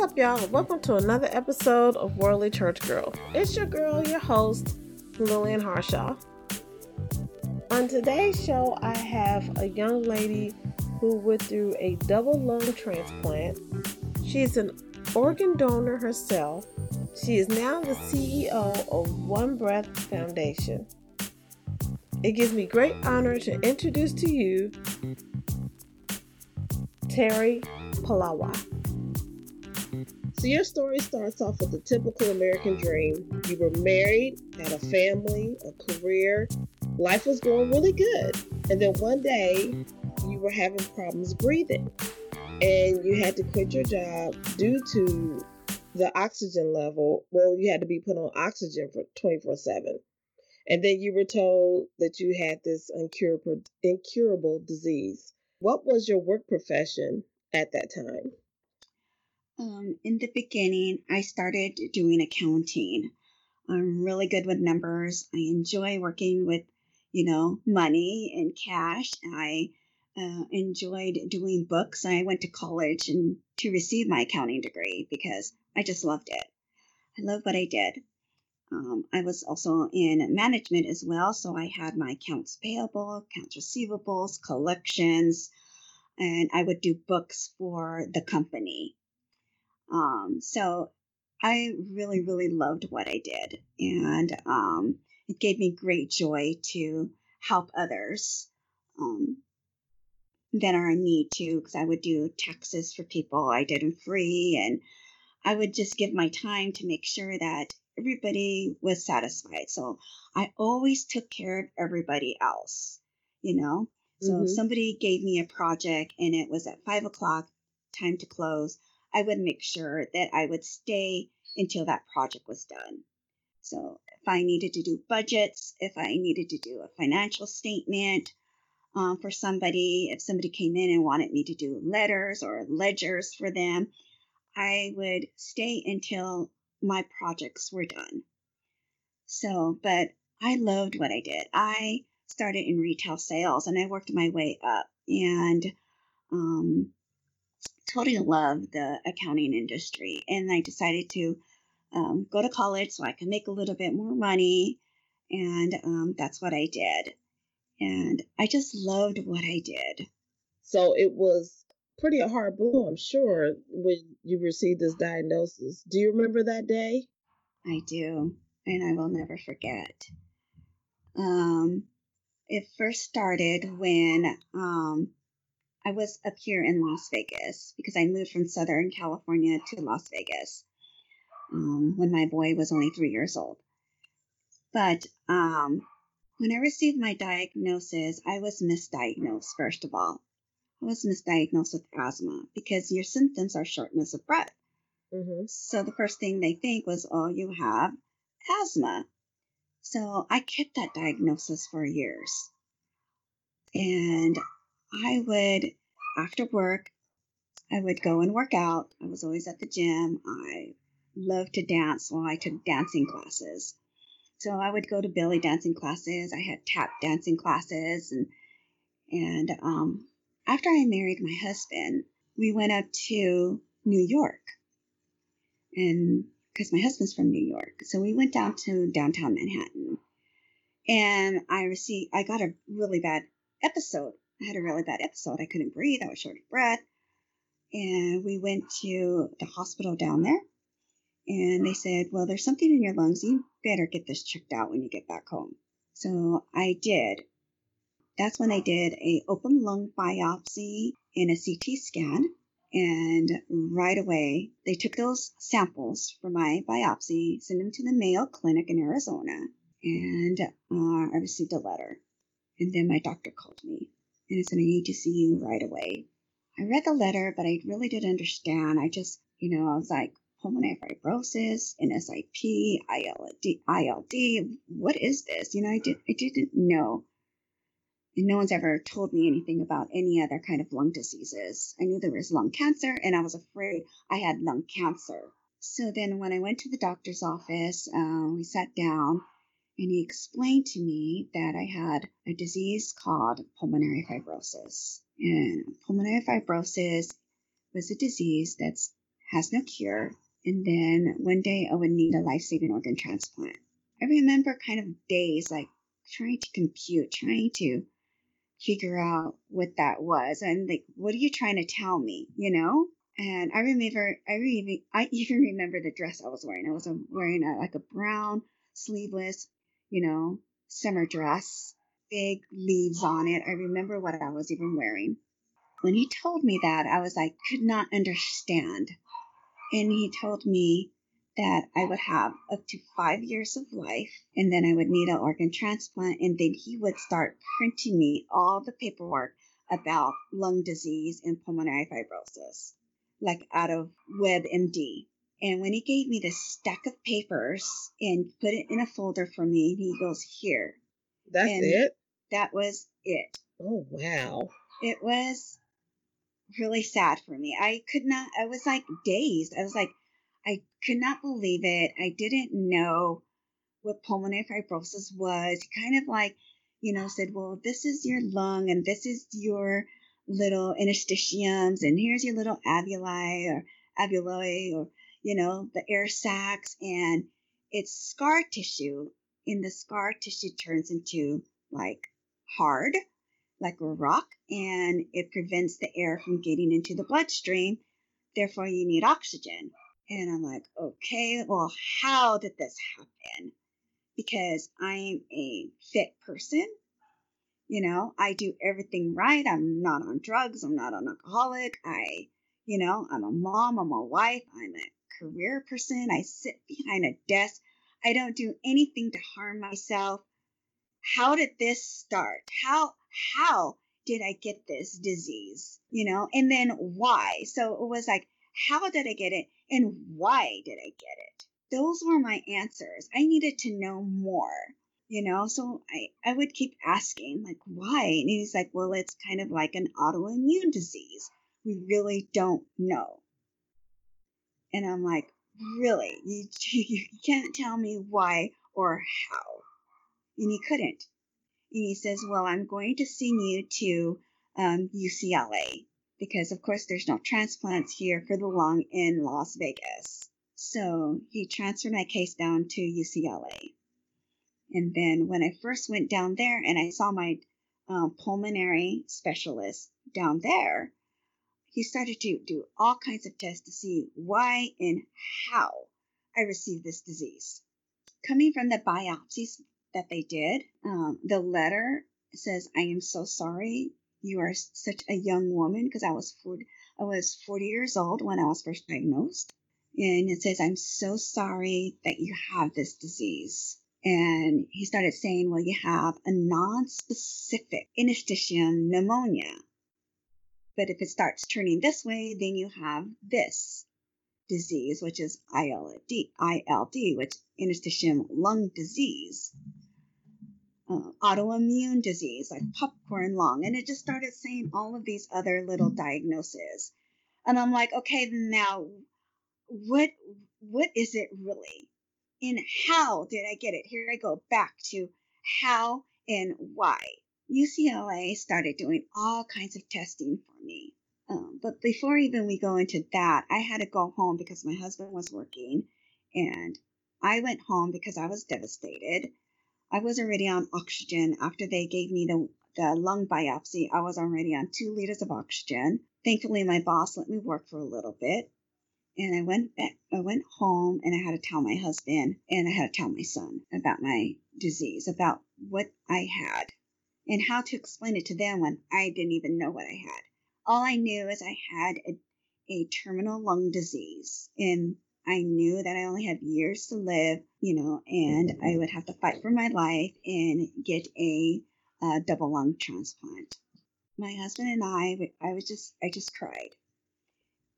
What's up, y'all? Welcome to another episode of Worldly Church Girl. It's your girl, your host, Lillian Harshaw. On today's show, I have a young lady who went through a double lung transplant. She's an organ donor herself. She is now the CEO of One Breath Foundation. It gives me great honor to introduce to you Terry Palawa. So your story starts off with the typical American dream. You were married, had a family, a career, life was going really good. And then one day you were having problems breathing and you had to quit your job due to the oxygen level. Well, you had to be put on oxygen for 24 7. And then you were told that you had this incurable, incurable disease. What was your work profession at that time? Um, in the beginning, I started doing accounting. I'm really good with numbers. I enjoy working with, you know, money and cash. I uh, enjoyed doing books. I went to college and to receive my accounting degree because I just loved it. I love what I did. Um, I was also in management as well, so I had my accounts payable, accounts receivables, collections, and I would do books for the company. Um, so I really, really loved what I did. And um, it gave me great joy to help others um, that are in need too, because I would do taxes for people. I did them free. And I would just give my time to make sure that everybody was satisfied. So I always took care of everybody else, you know? So mm-hmm. if somebody gave me a project and it was at five o'clock, time to close, I would make sure that I would stay until that project was done. So if I needed to do budgets, if I needed to do a financial statement um, for somebody, if somebody came in and wanted me to do letters or ledgers for them, I would stay until my projects were done. So, but I loved what I did. I started in retail sales and I worked my way up and um, totally love the accounting industry. And I decided to um, go to college so I could make a little bit more money. And um, that's what I did. And I just loved what I did. So it was pretty a hard blow, I'm sure, when you received this diagnosis. Do you remember that day? I do, and I will never forget. Um, it first started when um, I was up here in Las Vegas because I moved from Southern California to Las Vegas um, when my boy was only three years old. But um, when I received my diagnosis, I was misdiagnosed, first of all. I was misdiagnosed with asthma because your symptoms are shortness of breath. Mm-hmm. So the first thing they think was, oh, you have asthma. So I kept that diagnosis for years. And I would, after work, I would go and work out. I was always at the gym. I loved to dance. Well, I took dancing classes. So I would go to belly dancing classes. I had tap dancing classes. And, and um, after I married my husband, we went up to New York. And because my husband's from New York. So we went down to downtown Manhattan. And I received, I got a really bad episode I had a really bad episode. I couldn't breathe. I was short of breath. And we went to the hospital down there. And they said, well, there's something in your lungs. You better get this checked out when you get back home. So I did. That's when they did a open lung biopsy and a CT scan. And right away, they took those samples from my biopsy, sent them to the Mayo Clinic in Arizona, and uh, I received a letter. And then my doctor called me and said, I need to see you right away. I read the letter, but I really didn't understand. I just, you know, I was like, pulmonary fibrosis, NSIP, ILD, ILD. What is this? You know, I did I didn't know. And no one's ever told me anything about any other kind of lung diseases. I knew there was lung cancer, and I was afraid I had lung cancer. So then, when I went to the doctor's office, uh, we sat down, and he explained to me that I had a disease called pulmonary fibrosis. And pulmonary fibrosis was a disease that has no cure. And then one day I would need a life saving organ transplant. I remember kind of days like trying to compute, trying to figure out what that was. And like, what are you trying to tell me? You know? And I remember, I even, I even remember the dress I was wearing. I was wearing a, like a brown sleeveless, you know, summer dress, big leaves on it. I remember what I was even wearing. When he told me that, I was like, could not understand. And he told me that I would have up to five years of life and then I would need an organ transplant. And then he would start printing me all the paperwork about lung disease and pulmonary fibrosis, like out of WebMD. And when he gave me this stack of papers and put it in a folder for me, he goes, Here. That's and it? That was it. Oh, wow. It was really sad for me. I could not, I was like dazed. I was like, I could not believe it. I didn't know what pulmonary fibrosis was. He kind of like, you know, said, well, this is your lung and this is your little interstitiums and here's your little alveoli or alveoli or, you know, the air sacs and it's scar tissue and the scar tissue turns into like hard, like a rock, and it prevents the air from getting into the bloodstream. Therefore, you need oxygen. And I'm like, okay, well, how did this happen? Because I'm a fit person. You know, I do everything right. I'm not on drugs. I'm not an alcoholic. I, you know, I'm a mom. I'm a wife. I'm a career person. I sit behind a desk. I don't do anything to harm myself. How did this start? How, how did I get this disease? You know, and then why? So it was like, how did I get it? And why did I get it? Those were my answers. I needed to know more, you know? So I, I would keep asking, like, why? And he's like, well, it's kind of like an autoimmune disease. We really don't know. And I'm like, really? You, you can't tell me why or how. And he couldn't. And he says, well, I'm going to send you to um, UCLA because of course there's no transplants here for the lung in Las Vegas. So he transferred my case down to UCLA. And then when I first went down there and I saw my um, pulmonary specialist down there, he started to do all kinds of tests to see why and how I received this disease. Coming from the biopsies that they did, um, the letter says, I am so sorry you are such a young woman because I was 40, I was 40 years old when I was first diagnosed. And it says, I'm so sorry that you have this disease. And he started saying, well, you have a non-specific interstitium pneumonia. But if it starts turning this way, then you have this disease, which is ILD, ILD, which interstitium lung disease uh, autoimmune disease like popcorn lung. And it just started saying all of these other little diagnoses. And I'm like, okay, now what what is it really? And how did I get it? Here I go back to how and why. UCLA started doing all kinds of testing me. Um, but before even we go into that, I had to go home because my husband was working, and I went home because I was devastated. I was already on oxygen after they gave me the, the lung biopsy. I was already on two liters of oxygen. Thankfully, my boss let me work for a little bit. And I went back, I went home and I had to tell my husband and I had to tell my son about my disease, about what I had and how to explain it to them when I didn't even know what I had. All I knew is I had a, a terminal lung disease and I knew that I only had years to live, you know, and I would have to fight for my life and get a, a double lung transplant. My husband and I, I was just, I just cried.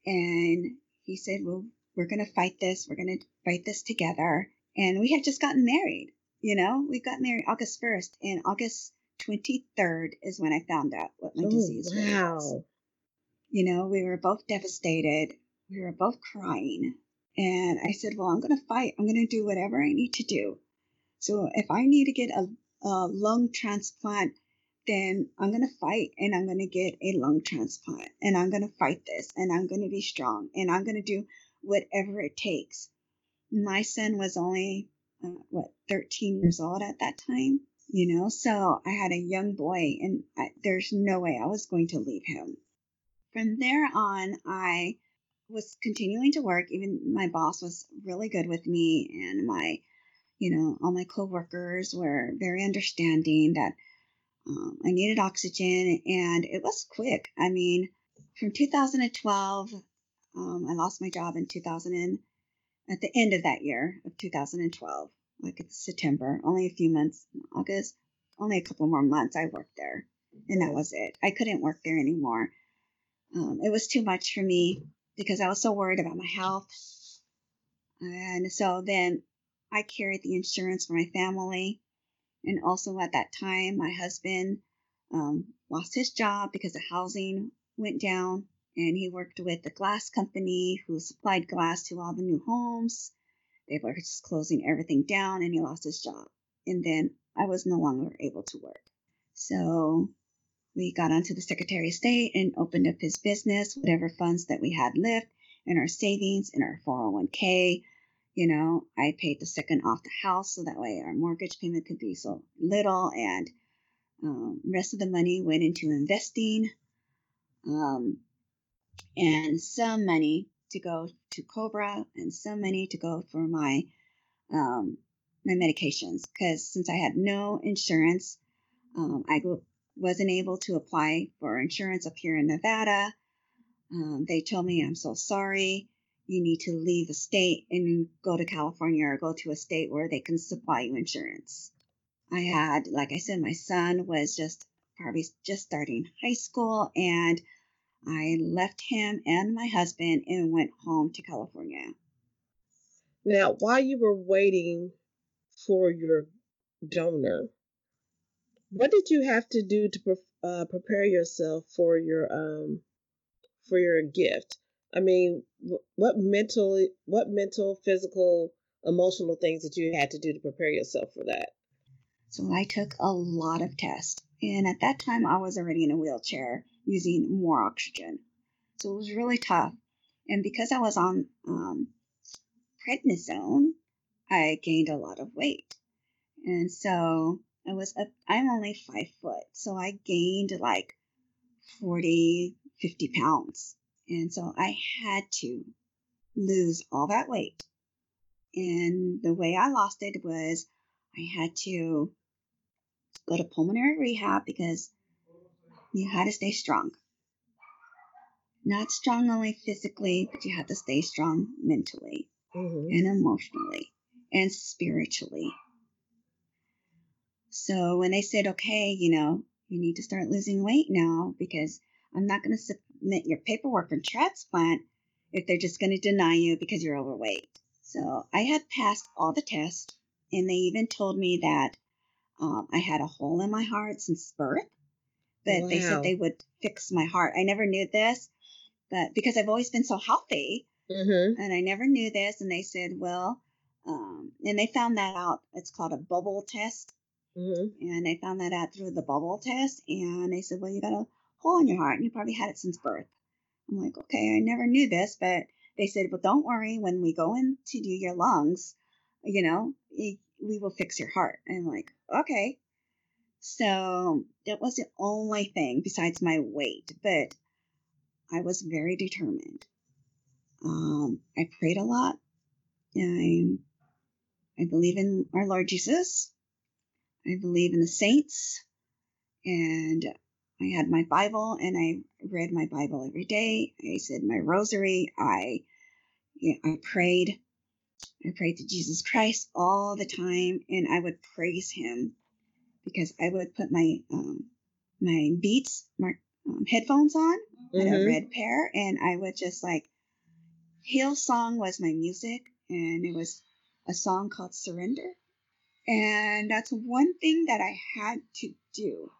And he said, well, we're going to fight this. We're going to fight this together. And we had just gotten married, you know, we got married August 1st and August 23rd is when I found out what my oh, disease wow. was. You know, we were both devastated. We were both crying. And I said, Well, I'm going to fight. I'm going to do whatever I need to do. So if I need to get a, a lung transplant then I'm going to fight and I'm going to get a lung transplant and I'm going to fight this and I'm going to be strong and I'm going to do whatever it takes. My son was only, uh, what, 13 years old at that time, you know, so I had a young boy and I, there's no way I was going to leave him. From there on, I was continuing to work. Even my boss was really good with me and my, you know, all my coworkers were very understanding that um, I needed oxygen, and it was quick. I mean, from 2012, um, I lost my job in 2000 and at the end of that year of 2012, like it's September, only a few months, August, only a couple more months I worked there, and that was it. I couldn't work there anymore. Um, it was too much for me because I was so worried about my health, and so then I carried the insurance for my family and also at that time, my husband um, lost his job because the housing went down, and he worked with the glass company who supplied glass to all the new homes. They were just closing everything down, and he lost his job. And then I was no longer able to work. So we got onto the Secretary of State and opened up his business, whatever funds that we had left in our savings, in our 401k, you know, I paid the second off the house so that way our mortgage payment could be so little, and um, rest of the money went into investing, um, and some money to go to Cobra, and some money to go for my um, my medications. Because since I had no insurance, um, I wasn't able to apply for insurance up here in Nevada. Um, they told me I'm so sorry you need to leave the state and go to California or go to a state where they can supply you insurance. I had, like I said, my son was just probably just starting high school, and I left him and my husband and went home to California. Now, while you were waiting for your donor, what did you have to do to uh, prepare yourself for your um for your gift? I mean, what mental, what mental, physical, emotional things that you had to do to prepare yourself for that? So I took a lot of tests, and at that time I was already in a wheelchair using more oxygen, so it was really tough. And because I was on um, prednisone, I gained a lot of weight, and so I was up. I'm only five foot, so I gained like 40, 50 pounds and so I had to lose all that weight. And the way I lost it was I had to go to pulmonary rehab because you had to stay strong. Not strong only physically, but you had to stay strong mentally mm-hmm. and emotionally and spiritually. So when they said, okay, you know, you need to start losing weight now because I'm not going to submit your paperwork for transplant if they're just going to deny you because you're overweight. So I had passed all the tests, and they even told me that um, I had a hole in my heart since birth. But wow. they said they would fix my heart. I never knew this, but because I've always been so healthy, mm-hmm. and I never knew this, and they said, well, um, and they found that out. It's called a bubble test. Mm-hmm. And they found that out through the bubble test, and they said, "Well, you got a hole in your heart and you probably had it since birth. I'm like, okay, I never knew this, but they said, well, don't worry. When we go in to do your lungs, you know, we will fix your heart. And I'm like, okay. So that was the only thing besides my weight, but I was very determined. Um, I prayed a lot. I, I believe in our Lord Jesus. I believe in the saints. And I had my Bible and I read my Bible every day. I said my rosary. I you know, I prayed. I prayed to Jesus Christ all the time, and I would praise Him because I would put my um, my Beats my um, headphones on mm-hmm. and a mm-hmm. red pair, and I would just like Hillsong was my music, and it was a song called Surrender, and that's one thing that I had to do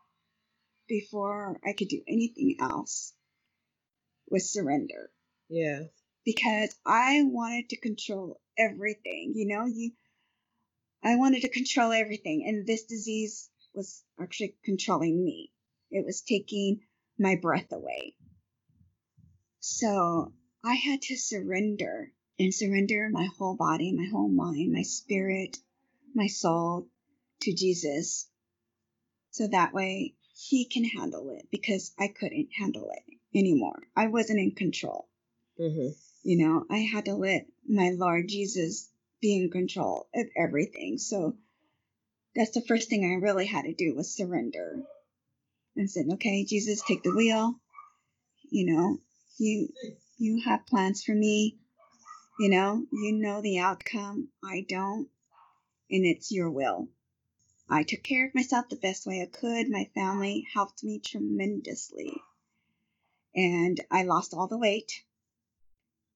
before I could do anything else was surrender. Yeah. Because I wanted to control everything. You know, you I wanted to control everything. And this disease was actually controlling me. It was taking my breath away. So I had to surrender and surrender my whole body, my whole mind, my spirit, my soul to Jesus. So that way he can handle it because I couldn't handle it anymore. I wasn't in control. Mm-hmm. You know, I had to let my Lord Jesus be in control of everything. So that's the first thing I really had to do was surrender. And said, okay, Jesus, take the wheel. You know, you you have plans for me. You know, you know the outcome. I don't. And it's your will. I took care of myself the best way I could. My family helped me tremendously. And I lost all the weight.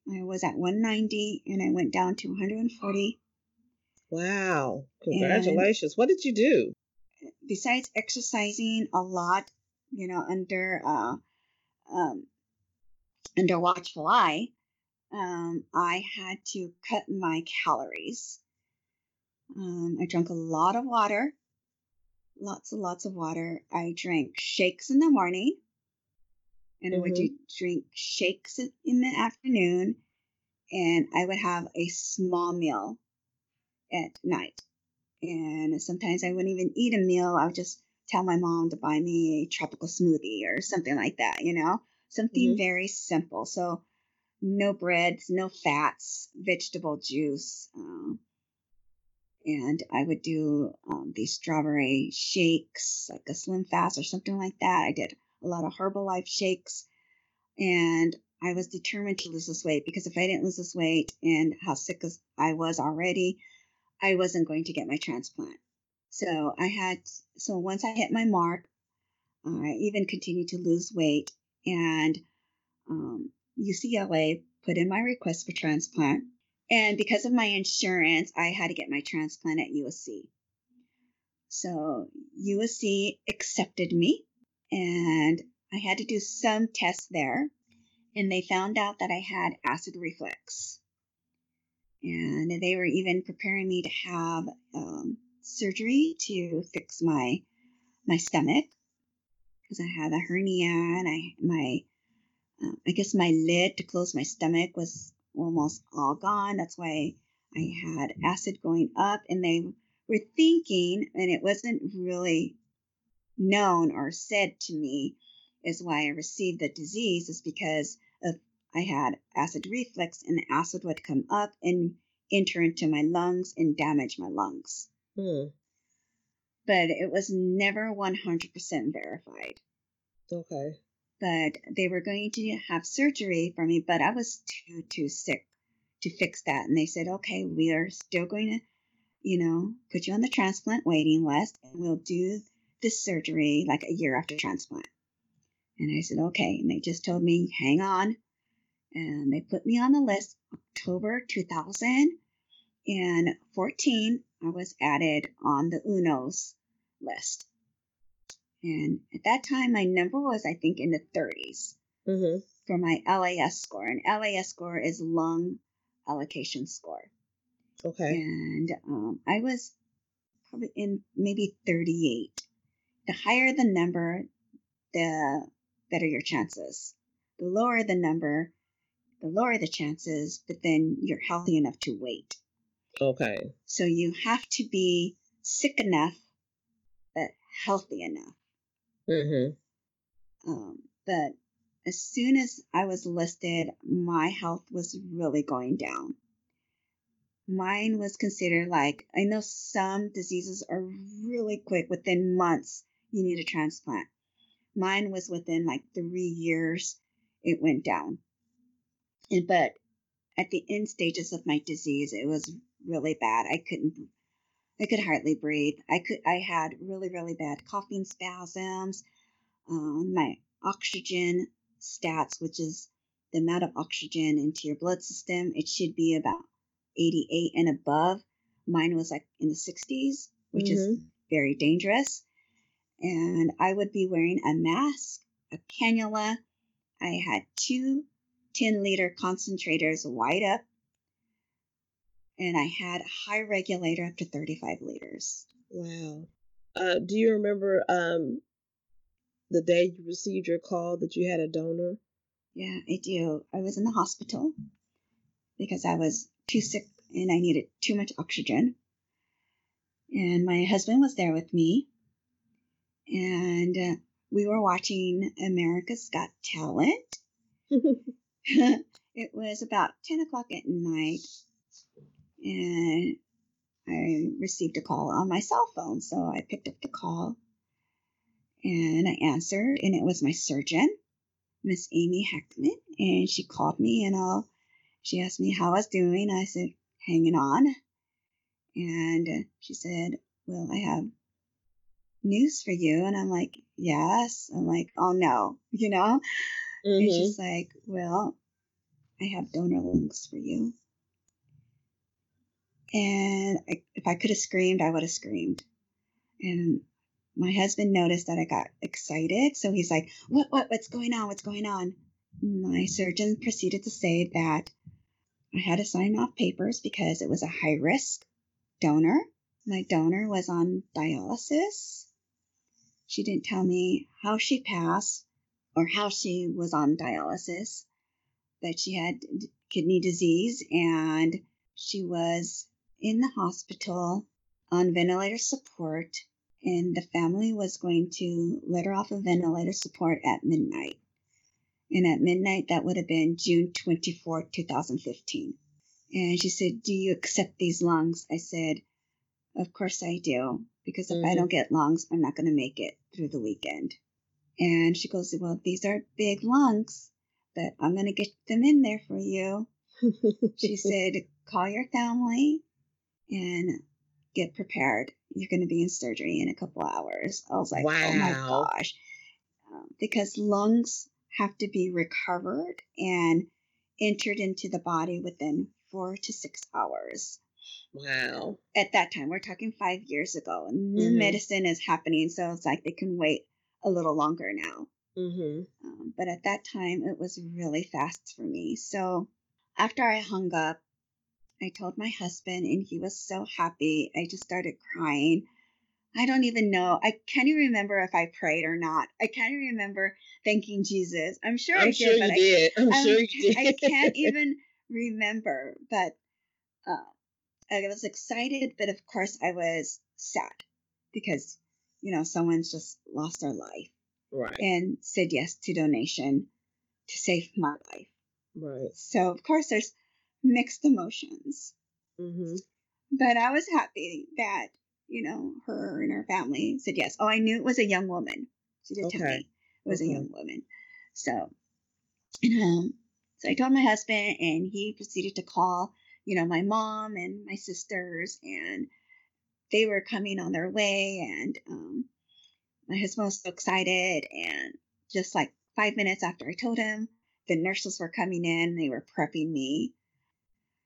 I was at 190 and I went down to 140. Wow. Congratulations. And what did you do? Besides exercising a lot, you know, under uh, um, under watchful eye, um, I had to cut my calories. Um, I drank a lot of water, lots and lots of water. I drank shakes in the morning, and mm-hmm. I would mm-hmm. drink shakes in the afternoon, and I would have a small meal at night. And sometimes I wouldn't even eat a meal. I would just tell my mom to buy me a tropical smoothie or something like that, you know, something mm-hmm. very simple. So no breads, no fats, vegetable juice. Um, and I would do um, these strawberry shakes, like a Slim Fast or something like that. I did a lot of Herbalife shakes, and I was determined to lose this weight because if I didn't lose this weight and how sick as I was already, I wasn't going to get my transplant. So I had, so once I hit my mark, I even continued to lose weight, and um, UCLA put in my request for transplant. And because of my insurance, I had to get my transplant at USC. So USC accepted me, and I had to do some tests there. And they found out that I had acid reflux. And they were even preparing me to have um, surgery to fix my my stomach because I had a hernia and I my uh, I guess my lid to close my stomach was almost all gone. That's why I had acid going up, and they were thinking, and it wasn't really known or said to me, is why I received the disease is because of I had acid reflux, and the acid would come up and enter into my lungs and damage my lungs. Hmm. But it was never 100% verified. Okay but they were going to have surgery for me, but I was too too sick to fix that. And they said, okay, we are still going to, you know, put you on the transplant waiting list, and we'll do this surgery like a year after transplant. And I said, okay. And they just told me, hang on. And they put me on the list October 2014. I was added on the UNOS list. And at that time, my number was, I think, in the 30s mm-hmm. for my LAS score. And LAS score is lung allocation score. Okay. And um, I was probably in maybe 38. The higher the number, the better your chances. The lower the number, the lower the chances, but then you're healthy enough to wait. Okay. So you have to be sick enough, but healthy enough. Mm-hmm. Um, but as soon as I was listed, my health was really going down. Mine was considered like, I know some diseases are really quick, within months, you need a transplant. Mine was within like three years, it went down. And, but at the end stages of my disease, it was really bad. I couldn't I could hardly breathe. I could. I had really, really bad coughing spasms. Um, my oxygen stats, which is the amount of oxygen into your blood system, it should be about 88 and above. Mine was like in the 60s, which mm-hmm. is very dangerous. And I would be wearing a mask, a cannula. I had two 10 liter concentrators wide up and I had a high regulator up to 35 liters. Wow. Uh, do you remember um, the day you received your call that you had a donor? Yeah, I do. I was in the hospital because I was too sick and I needed too much oxygen. And my husband was there with me. And uh, we were watching America's Got Talent. it was about 10 o'clock at night. And I received a call on my cell phone. So I picked up the call and I answered, and it was my surgeon, Miss Amy Heckman. And she called me and I'll, she asked me how I was doing. I said, hanging on. And she said, Well, I have news for you. And I'm like, Yes. I'm like, Oh no, you know? Mm-hmm. And she's like, Well, I have donor lungs for you. And I, if I could have screamed, I would have screamed. And my husband noticed that I got excited. So he's like, What, what, what's going on? What's going on? My surgeon proceeded to say that I had to sign off papers because it was a high risk donor. My donor was on dialysis. She didn't tell me how she passed or how she was on dialysis, but she had kidney disease and she was in the hospital on ventilator support, and the family was going to let her off of ventilator support at midnight. And at midnight, that would have been June 24, 2015. And she said, Do you accept these lungs? I said, Of course I do, because if mm-hmm. I don't get lungs, I'm not going to make it through the weekend. And she goes, Well, these are big lungs, but I'm going to get them in there for you. she said, Call your family and get prepared. You're going to be in surgery in a couple hours. I was like, wow. Oh my gosh. Um, because lungs have to be recovered and entered into the body within four to six hours. Wow. At that time, we're talking five years ago. New mm-hmm. medicine is happening, so it's like they can wait a little longer now. Mm-hmm. Um, but at that time, it was really fast for me. So after I hung up, I told my husband, and he was so happy. I just started crying. I don't even know. I can't even remember if I prayed or not. I can't even remember thanking Jesus. I'm sure I'm I did. Sure I, did. I'm, I'm sure you did. I can't even remember, but uh, I was excited, but of course I was sad because you know someone's just lost their life, right? And said yes to donation to save my life, right? So of course there's mixed emotions, mm-hmm. but I was happy that you know, her and her family said yes. Oh, I knew it was a young woman. She did okay. tell me it was okay. a young woman. So, um, so I told my husband, and he proceeded to call, you know, my mom and my sisters, and they were coming on their way. And um, my husband was so excited. And just like five minutes after I told him, the nurses were coming in, they were prepping me.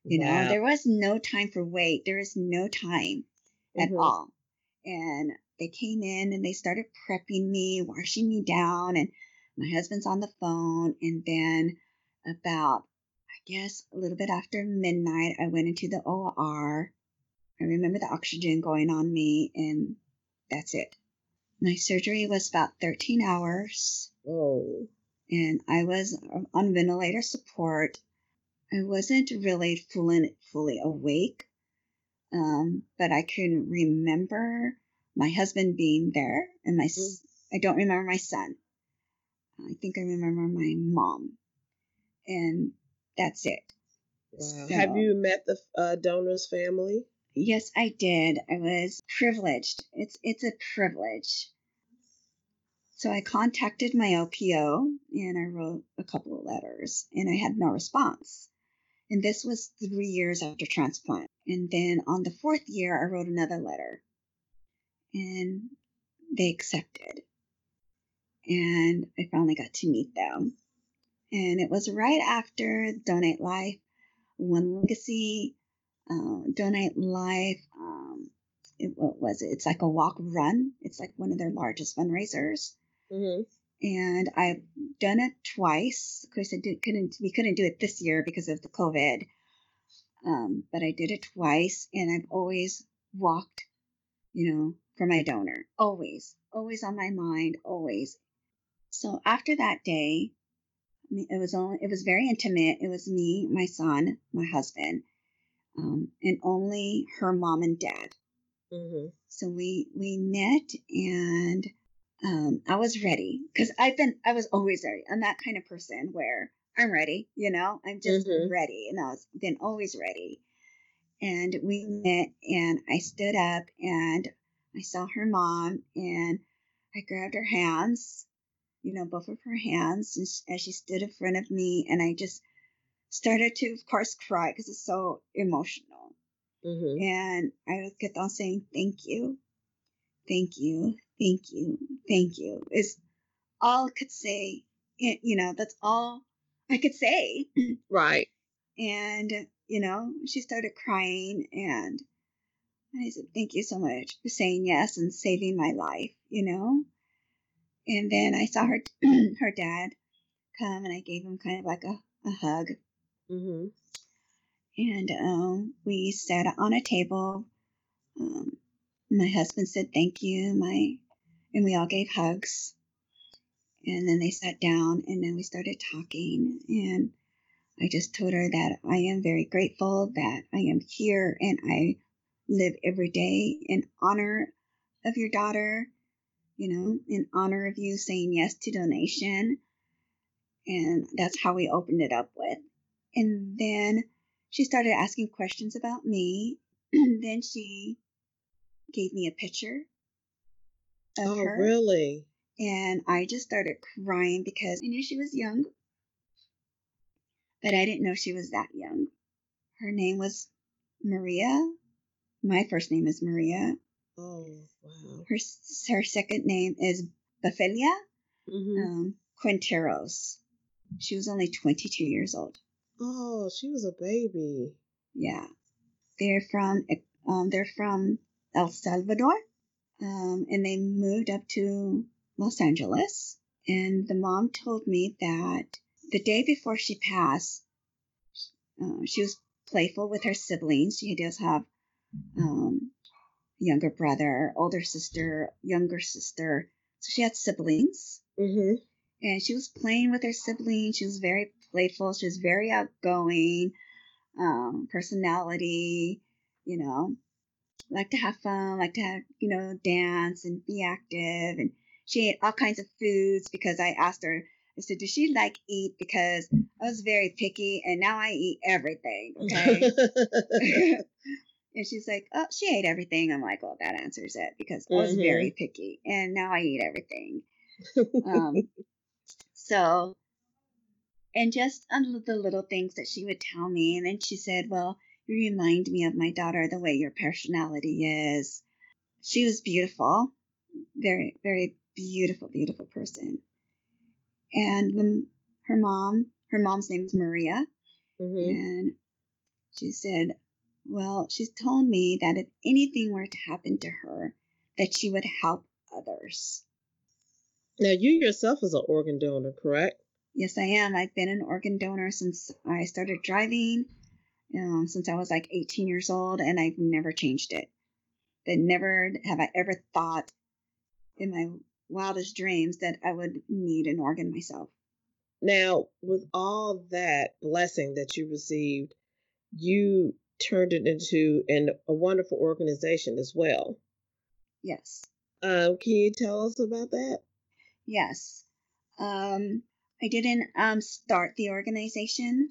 You wow. know, there was no time for wait. There is no time at mm-hmm. all. And they came in and they started prepping me, washing me down, and my husband's on the phone. And then about, I guess, a little bit after midnight, I went into the OR. I remember the oxygen going on me, and that's it. My surgery was about 13 hours. Oh. And I was on ventilator support. I wasn't really fully, fully awake um, but I can remember my husband being there, and my mm. I don't remember my son. I think I remember my mom, and that's it. Wow. So, Have you met the uh, donor's family? Yes, I did. I was privileged. It's it's a privilege. So I contacted my OPO and I wrote a couple of letters, and I had no response. And this was three years after transplant. And then on the fourth year, I wrote another letter and they accepted. And I finally got to meet them. And it was right after Donate Life, One Legacy, uh, Donate Life. Um, it, what was it? It's like a walk run. It's like one of their largest fundraisers. Mm-hmm. And I've done it twice. Of course, I did, couldn't. We couldn't do it this year because of the COVID. Um, but I did it twice, and I've always walked, you know, for my donor. Always, always on my mind, always. So after that day, it was only it was very intimate. It was me, my son, my husband, um, and only her mom and dad. Mm-hmm. So we we met and um, I was ready because I've been I was always ready. I'm that kind of person where I'm ready, you know, I'm just mm-hmm. ready, and I was been always ready. And we met, and I stood up, and I saw her mom, and I grabbed her hands, you know, both of her hands, and as she stood in front of me, and I just started to, of course, cry because it's so emotional. Mm-hmm. And I kept on saying, "Thank you, thank you, thank you, thank you." Is all I could say. You know, that's all I could say. Right. And you know, she started crying, and I said, "Thank you so much for saying yes and saving my life." You know. And then I saw her her dad come, and I gave him kind of like a, a hug. Mm-hmm. And um, we sat on a table. Um, my husband said thank you. My and we all gave hugs. And then they sat down, and then we started talking. And I just told her that I am very grateful that I am here and I live every day in honor of your daughter, you know, in honor of you saying yes to donation. And that's how we opened it up with. And then she started asking questions about me. And then she gave me a picture of oh, her. really? And I just started crying because I knew she was young, but I didn't know she was that young. Her name was Maria. My first name is Maria. Oh, wow. Her, her second name is Bafelia mm-hmm. um, Quinteros. She was only 22 years old. Oh, she was a baby. Yeah. They're from um, they're from El Salvador. Um, and they moved up to Los Angeles. And the mom told me that the day before she passed, uh, she was playful with her siblings. She does have um, younger brother, older sister, younger sister. So she had siblings. Mm-hmm. And she was playing with her siblings. She was very playful. She was very outgoing, um, personality, you know, like to have fun, like to have, you know, dance and be active. And she ate all kinds of foods because I asked her, I said, does she like eat? Because I was very picky and now I eat everything. Okay. and she's like, oh, she ate everything. I'm like, well, that answers it because I was mm-hmm. very picky and now I eat everything. Um, so, and just the little things that she would tell me. And then she said, well, you remind me of my daughter the way your personality is. She was beautiful, very, very beautiful, beautiful person. And when her mom, her mom's name is Maria, mm-hmm. and she said, well, she's told me that if anything were to happen to her, that she would help others. Now, you yourself is an organ donor, correct? Yes, I am. I've been an organ donor since I started driving, um, since I was like 18 years old, and I've never changed it. That never have I ever thought in my wildest dreams that I would need an organ myself. Now, with all that blessing that you received, you turned it into an, a wonderful organization as well. Yes. Um, can you tell us about that? Yes. Um, I didn't um, start the organization,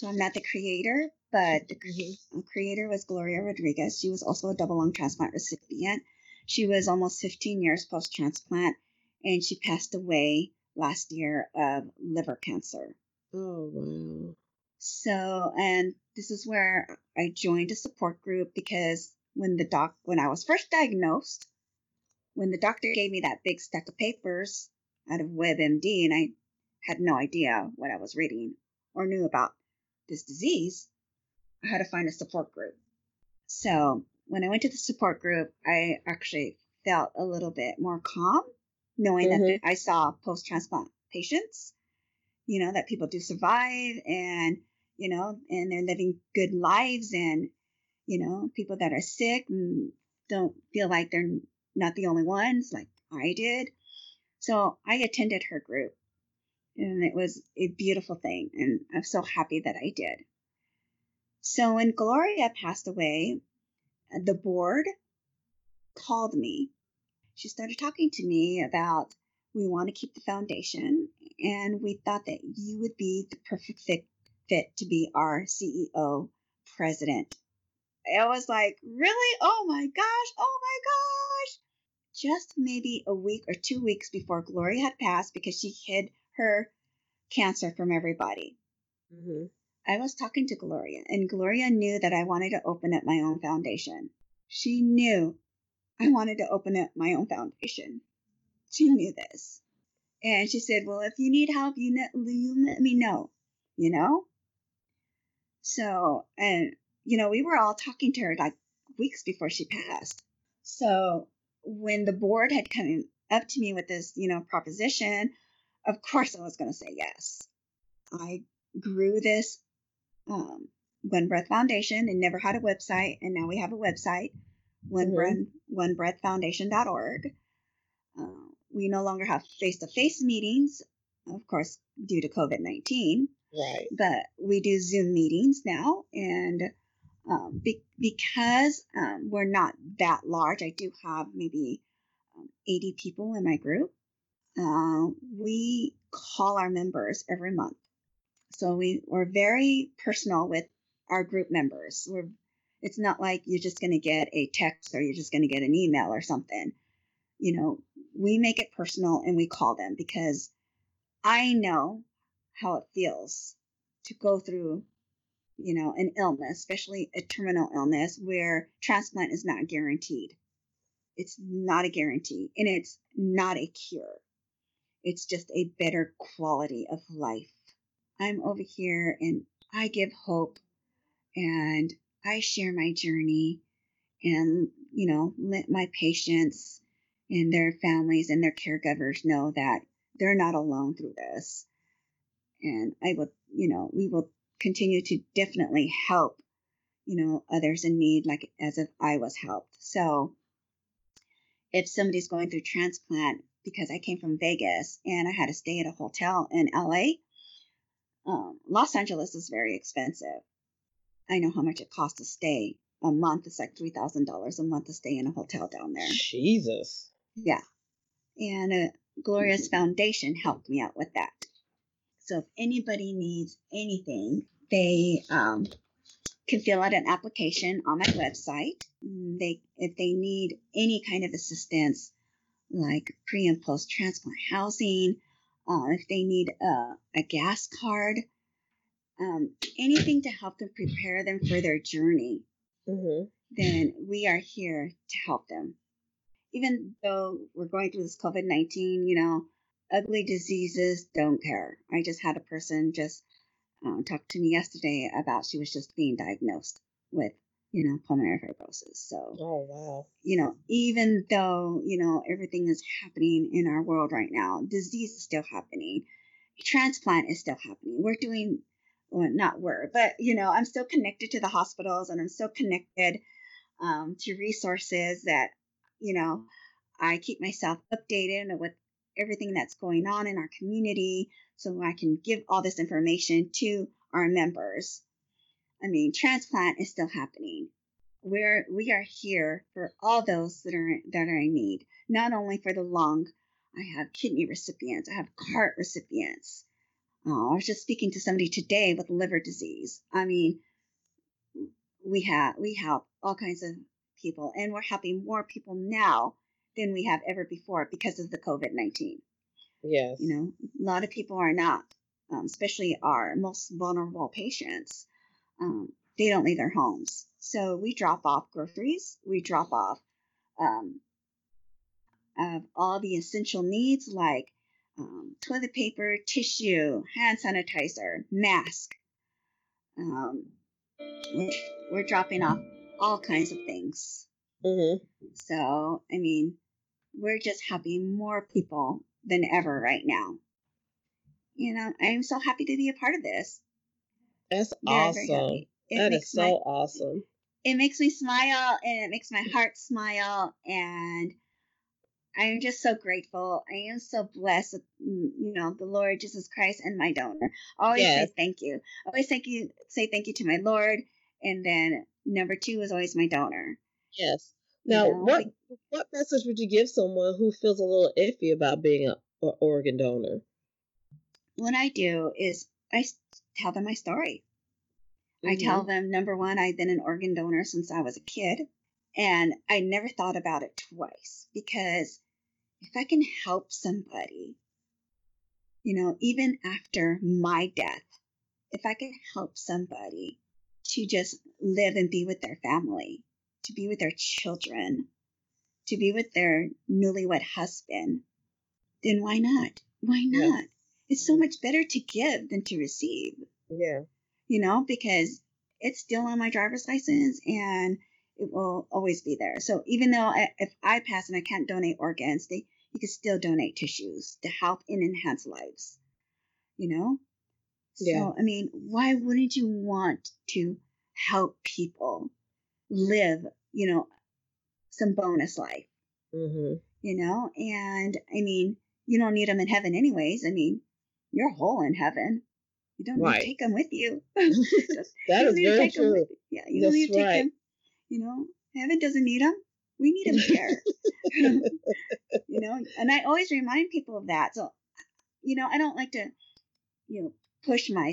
so I'm not the creator, but the mm-hmm. creator was Gloria Rodriguez. She was also a double lung transplant recipient. She was almost 15 years post transplant, and she passed away last year of liver cancer. Oh, wow. So, and this is where I joined a support group because when the doc, when I was first diagnosed, when the doctor gave me that big stack of papers out of WebMD, and I had no idea what I was reading or knew about this disease, I had to find a support group. So when I went to the support group, I actually felt a little bit more calm, knowing mm-hmm. that I saw post transplant patients, you know, that people do survive and, you know, and they're living good lives and, you know, people that are sick and don't feel like they're not the only ones like I did. So I attended her group and it was a beautiful thing. And I'm so happy that I did. So when Gloria passed away, the board called me. She started talking to me about we want to keep the foundation and we thought that you would be the perfect fit, to be our CEO president. I was like, really? Oh my gosh. Oh my gosh. Just maybe a week or two weeks before Gloria had passed because she hid her cancer from everybody. Mm-hmm. I was talking to Gloria, and Gloria knew that I wanted to open up my own foundation. She knew I wanted to open up my own foundation. She knew this. And she said, Well, if you need help, you, you let me know, you know? So, and, you know, we were all talking to her like weeks before she passed. So, when the board had come up to me with this, you know, proposition, of course I was going to say yes. I grew this um, One Breath Foundation and never had a website, and now we have a website, one mm-hmm. breath, onebreathfoundation.org. Uh, we no longer have face-to-face meetings, of course, due to COVID nineteen. Right. But we do Zoom meetings now, and um, be- because um, we're not that large, I do have maybe um, 80 people in my group. Uh, we call our members every month. So we, we're very personal with our group members. We're, it's not like you're just going to get a text or you're just going to get an email or something. You know, we make it personal and we call them because I know how it feels to go through, you know, an illness, especially a terminal illness where transplant is not guaranteed. It's not a guarantee and it's not a cure. It's just a better quality of life. I'm over here and I give hope and I share my journey and, you know, let my patients and their families and their caregivers know that they're not alone through this. And I will, you know, we will continue to definitely help, you know, others in need, like as if I was helped. So if somebody's going through transplant, because I came from Vegas and I had to stay at a hotel in LA. Um, Los Angeles is very expensive. I know how much it costs to stay a month. It's like three thousand dollars a month to stay in a hotel down there. Jesus. Yeah, and uh, Gloria's Foundation helped me out with that. So if anybody needs anything, they um, can fill out an application on my website. They if they need any kind of assistance like pre and post transplant housing, uh, if they need a, a gas card, um, anything to help them prepare them for their journey, mm-hmm. then we are here to help them. Even though we're going through this COVID 19, you know, ugly diseases don't care. I just had a person just um, talk to me yesterday about she was just being diagnosed with you know, pulmonary fibrosis. So, oh wow, you know, even though you know everything is happening in our world right now, disease is still happening, transplant is still happening. We're doing, well, not we're, but you know, I'm still connected to the hospitals, and I'm still connected um, to resources that, you know, I keep myself updated with everything that's going on in our community, so I can give all this information to our members I mean, transplant is still happening. We're we are here for all those that are that are in need. Not only for the lung, I have kidney recipients, I have heart recipients. Oh, I was just speaking to somebody today with liver disease. I mean, we have we help all kinds of people, and we're helping more people now than we have ever before because of the COVID nineteen. Yes, you know, a lot of people are not, um, especially our most vulnerable patients um, they don't leave their homes. So we drop off groceries, we drop off um, of all the essential needs like um, toilet paper, tissue, hand sanitizer, mask. Um, we're, we're, dropping off all kinds of things. Mm-hmm. So, I mean, we're just helping more people than ever right now. You know, I'm so happy to be a part of this. That's very, awesome. Very that is so my, awesome. It makes me smile and it makes my heart smile. And I am just so grateful. I am so blessed. With, mm, you know, the Lord Jesus Christ and my donor. Always yes. say thank you. Always thank you. Say thank you to my Lord, and then number two is always my donor. Yes. Now, you know? what what message would you give someone who feels a little iffy about being a, a organ donor? What I do is I tell them my story. Mm-hmm. I tell them number one, I've been an organ donor since I was a kid. And I never thought about it twice because if I can help somebody, you know, even after my death, if I can help somebody to just live and be with their family, to be with their children, to be with their newlywed husband, then why not? Why not? It's so much better to give than to receive. Yeah. You know, because it's still on my driver's license and it will always be there. So even though I, if I pass and I can't donate organs, they you can still donate tissues to help and enhance lives. You know? Yeah. So I mean, why wouldn't you want to help people live, you know, some bonus life? Mm-hmm. You know, and I mean, you don't need them in heaven anyways. I mean, you're whole in heaven. You don't right. need to take them with you. that is very true. Yeah, you That's don't need to take right. them you know, heaven doesn't need them. We need them here. you know, and I always remind people of that. So, you know, I don't like to, you know, push my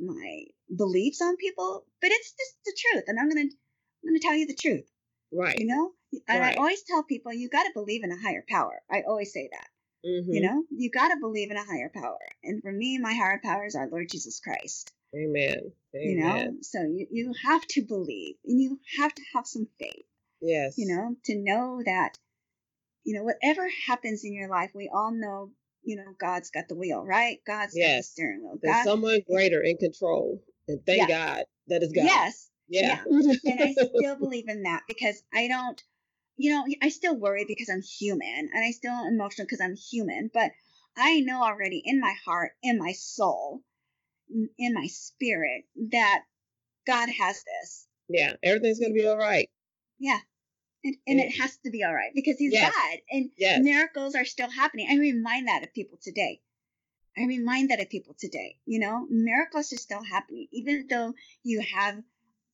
my beliefs on people, but it's just the truth, and I'm gonna I'm gonna tell you the truth. Right. You know, and right. I always tell people you got to believe in a higher power. I always say that. Mm-hmm. You know, you got to believe in a higher power, and for me, my higher power is our Lord Jesus Christ. Amen. Amen. You know, so you, you have to believe and you have to have some faith. Yes. You know, to know that, you know, whatever happens in your life, we all know, you know, God's got the wheel, right? God's yes. got the steering wheel. There's God, someone greater in control. And thank yeah. God that is God. Yes. Yeah. yeah. and I still believe in that because I don't, you know, I still worry because I'm human and I still emotional because I'm human, but I know already in my heart, in my soul, in my spirit that God has this. Yeah, everything's going to be all right. Yeah. And, and it has to be all right because he's yes. God and yes. miracles are still happening. I remind that of people today. I remind that of people today. You know, miracles are still happening, even though you have,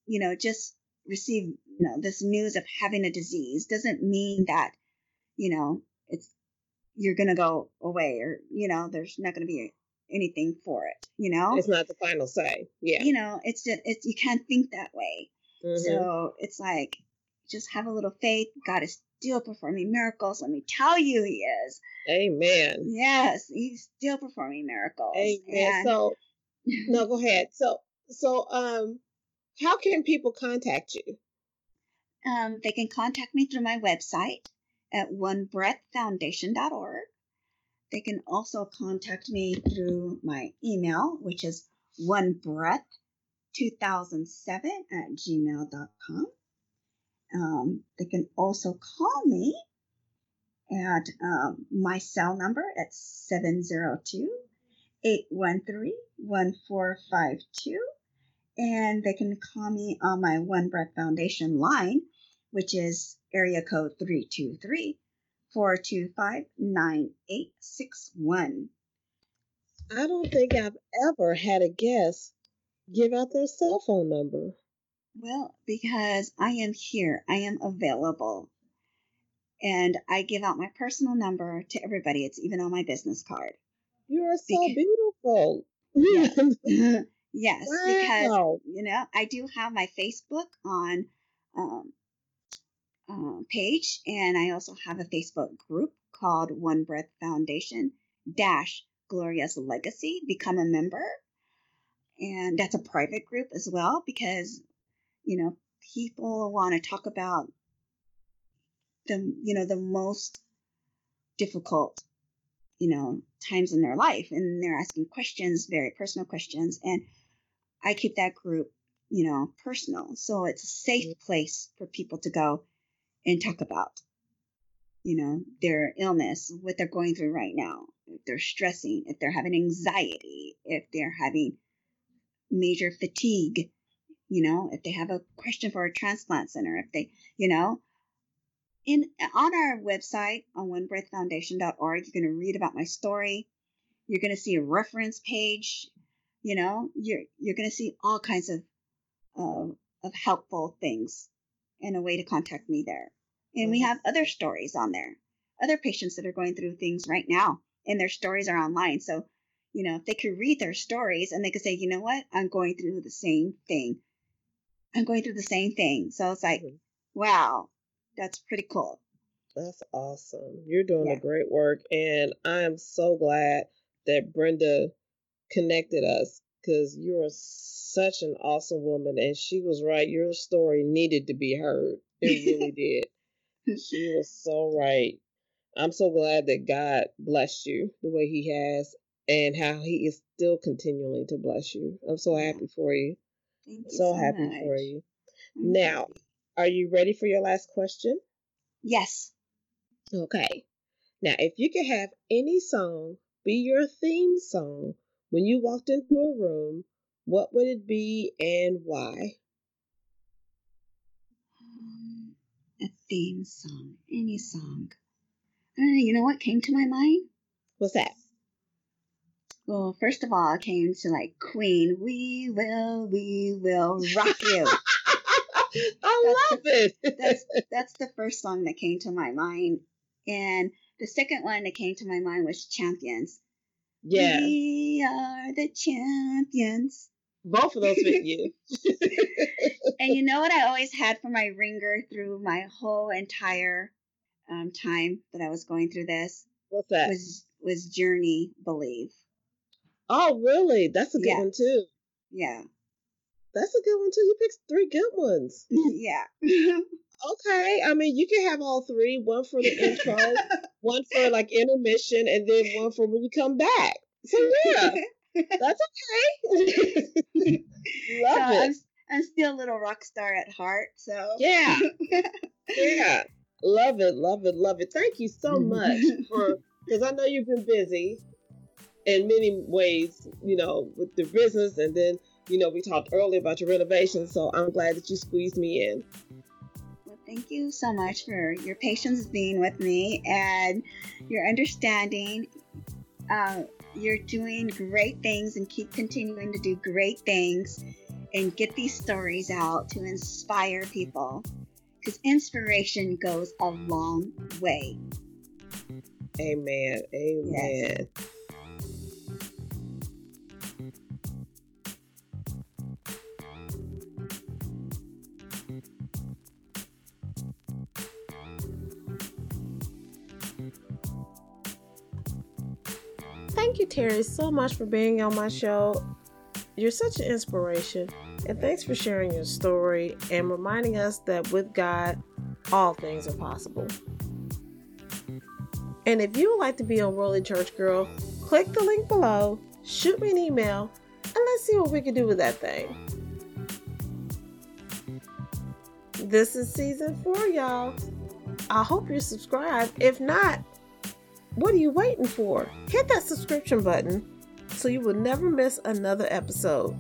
you know, just received, you know, this news of having a disease doesn't mean that, you know, it's you're gonna go away or you know, there's not gonna be anything for it you know? It's not the final say yeah. You know it's just it's you can't think that way. Mm-hmm. so it's like just have a little faith. God is still performing miracles. Let me tell you he is. Amen. Yes he's still performing miracles. Amen. And... so no go ahead. So so um how can people contact you um they can contact me through my website at onebreathfoundation.org they can also contact me through my email, which is onebreath2007 at gmail.com. Um, they can also call me at um, my cell number at 702 813 1452. And they can call me on my One Breath Foundation line, which is area code 323 425 9861. I don't think I've ever had a guest give out their cell phone number. Well, because I am here, I am available. And I give out my personal number to everybody. It's even on my business card. You're so because, beautiful. Yes. yes, wow. because, you know, I do have my Facebook on um, uh, page, and I also have a Facebook group called One Breath Foundation Dash Gloria's Legacy. Become a member, and that's a private group as well because you know people want to talk about the you know the most difficult you know times in their life and they're asking questions very personal questions and i keep that group you know personal so it's a safe mm-hmm. place for people to go and talk about, you know, their illness, what they're going through right now, if they're stressing, if they're having anxiety, if they're having major fatigue, you know, if they have a question for a transplant center, if they, you know, in on our website on onebreathfoundation.org, you're going to read about my story. You're going to see a reference page. You know, you're you're going to see all kinds of uh, of helpful things and a way to contact me there. And we have other stories on there, other patients that are going through things right now, and their stories are online. So, you know, if they could read their stories and they could say, you know what, I'm going through the same thing. I'm going through the same thing. So it's like, mm-hmm. wow, that's pretty cool. That's awesome. You're doing yeah. a great work. And I am so glad that Brenda connected us because you're such an awesome woman. And she was right. Your story needed to be heard. It really did she was so right. I'm so glad that God blessed you the way He has and how He is still continually to bless you. I'm so happy for you. Thank so, so happy much. for you. Now, are you ready for your last question? Yes. Okay. Now, if you could have any song be your theme song when you walked into a room, what would it be and why? a theme song, any song. Uh, you know what came to my mind? What's that? Well, first of all, I came to like Queen. We will, we will rock you. I love the, it. that's that's the first song that came to my mind, and the second one that came to my mind was Champions. Yeah, we are the champions. Both of those fit you. and you know what I always had for my ringer through my whole entire um, time that I was going through this? What's that? Was was Journey Believe. Oh, really? That's a good yeah. one too. Yeah. That's a good one too. You picked three good ones. yeah. okay. I mean, you can have all three. One for the intro, one for like intermission, and then one for when you come back. So yeah. That's okay. Love so it. I'm, I'm still a little rock star at heart. So yeah, yeah, love it, love it, love it. Thank you so mm-hmm. much for because I know you've been busy in many ways. You know, with the business, and then you know we talked earlier about your renovation. So I'm glad that you squeezed me in. Thank you so much for your patience being with me and your understanding. Uh, you're doing great things and keep continuing to do great things and get these stories out to inspire people because inspiration goes a long way. Amen. Amen. Yes. Terry, so much for being on my show. You're such an inspiration, and thanks for sharing your story and reminding us that with God, all things are possible. And if you would like to be on Worldly Church Girl, click the link below, shoot me an email, and let's see what we can do with that thing. This is season four, y'all. I hope you're subscribed. If not, what are you waiting for? Hit that subscription button so you will never miss another episode.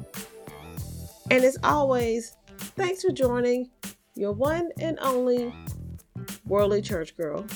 And as always, thanks for joining your one and only Worldly Church Girl.